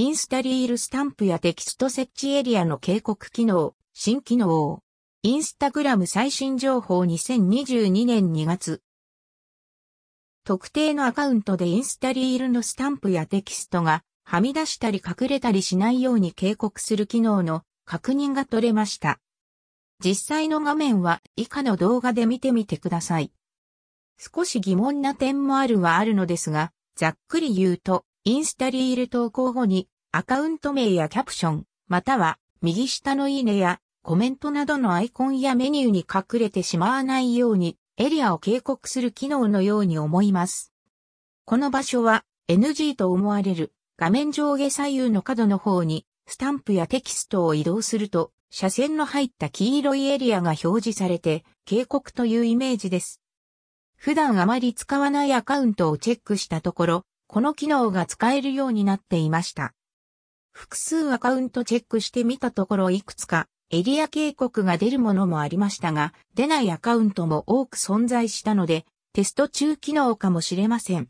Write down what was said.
インスタリールスタンプやテキスト設置エリアの警告機能、新機能。インスタグラム最新情報2022年2月。特定のアカウントでインスタリールのスタンプやテキストがはみ出したり隠れたりしないように警告する機能の確認が取れました。実際の画面は以下の動画で見てみてください。少し疑問な点もあるはあるのですが、ざっくり言うと、インスタリール投稿後にアカウント名やキャプション、または右下のいいねやコメントなどのアイコンやメニューに隠れてしまわないようにエリアを警告する機能のように思います。この場所は NG と思われる画面上下左右の角の方にスタンプやテキストを移動すると斜線の入った黄色いエリアが表示されて警告というイメージです。普段あまり使わないアカウントをチェックしたところ、この機能が使えるようになっていました。複数アカウントチェックしてみたところいくつかエリア警告が出るものもありましたが、出ないアカウントも多く存在したので、テスト中機能かもしれません。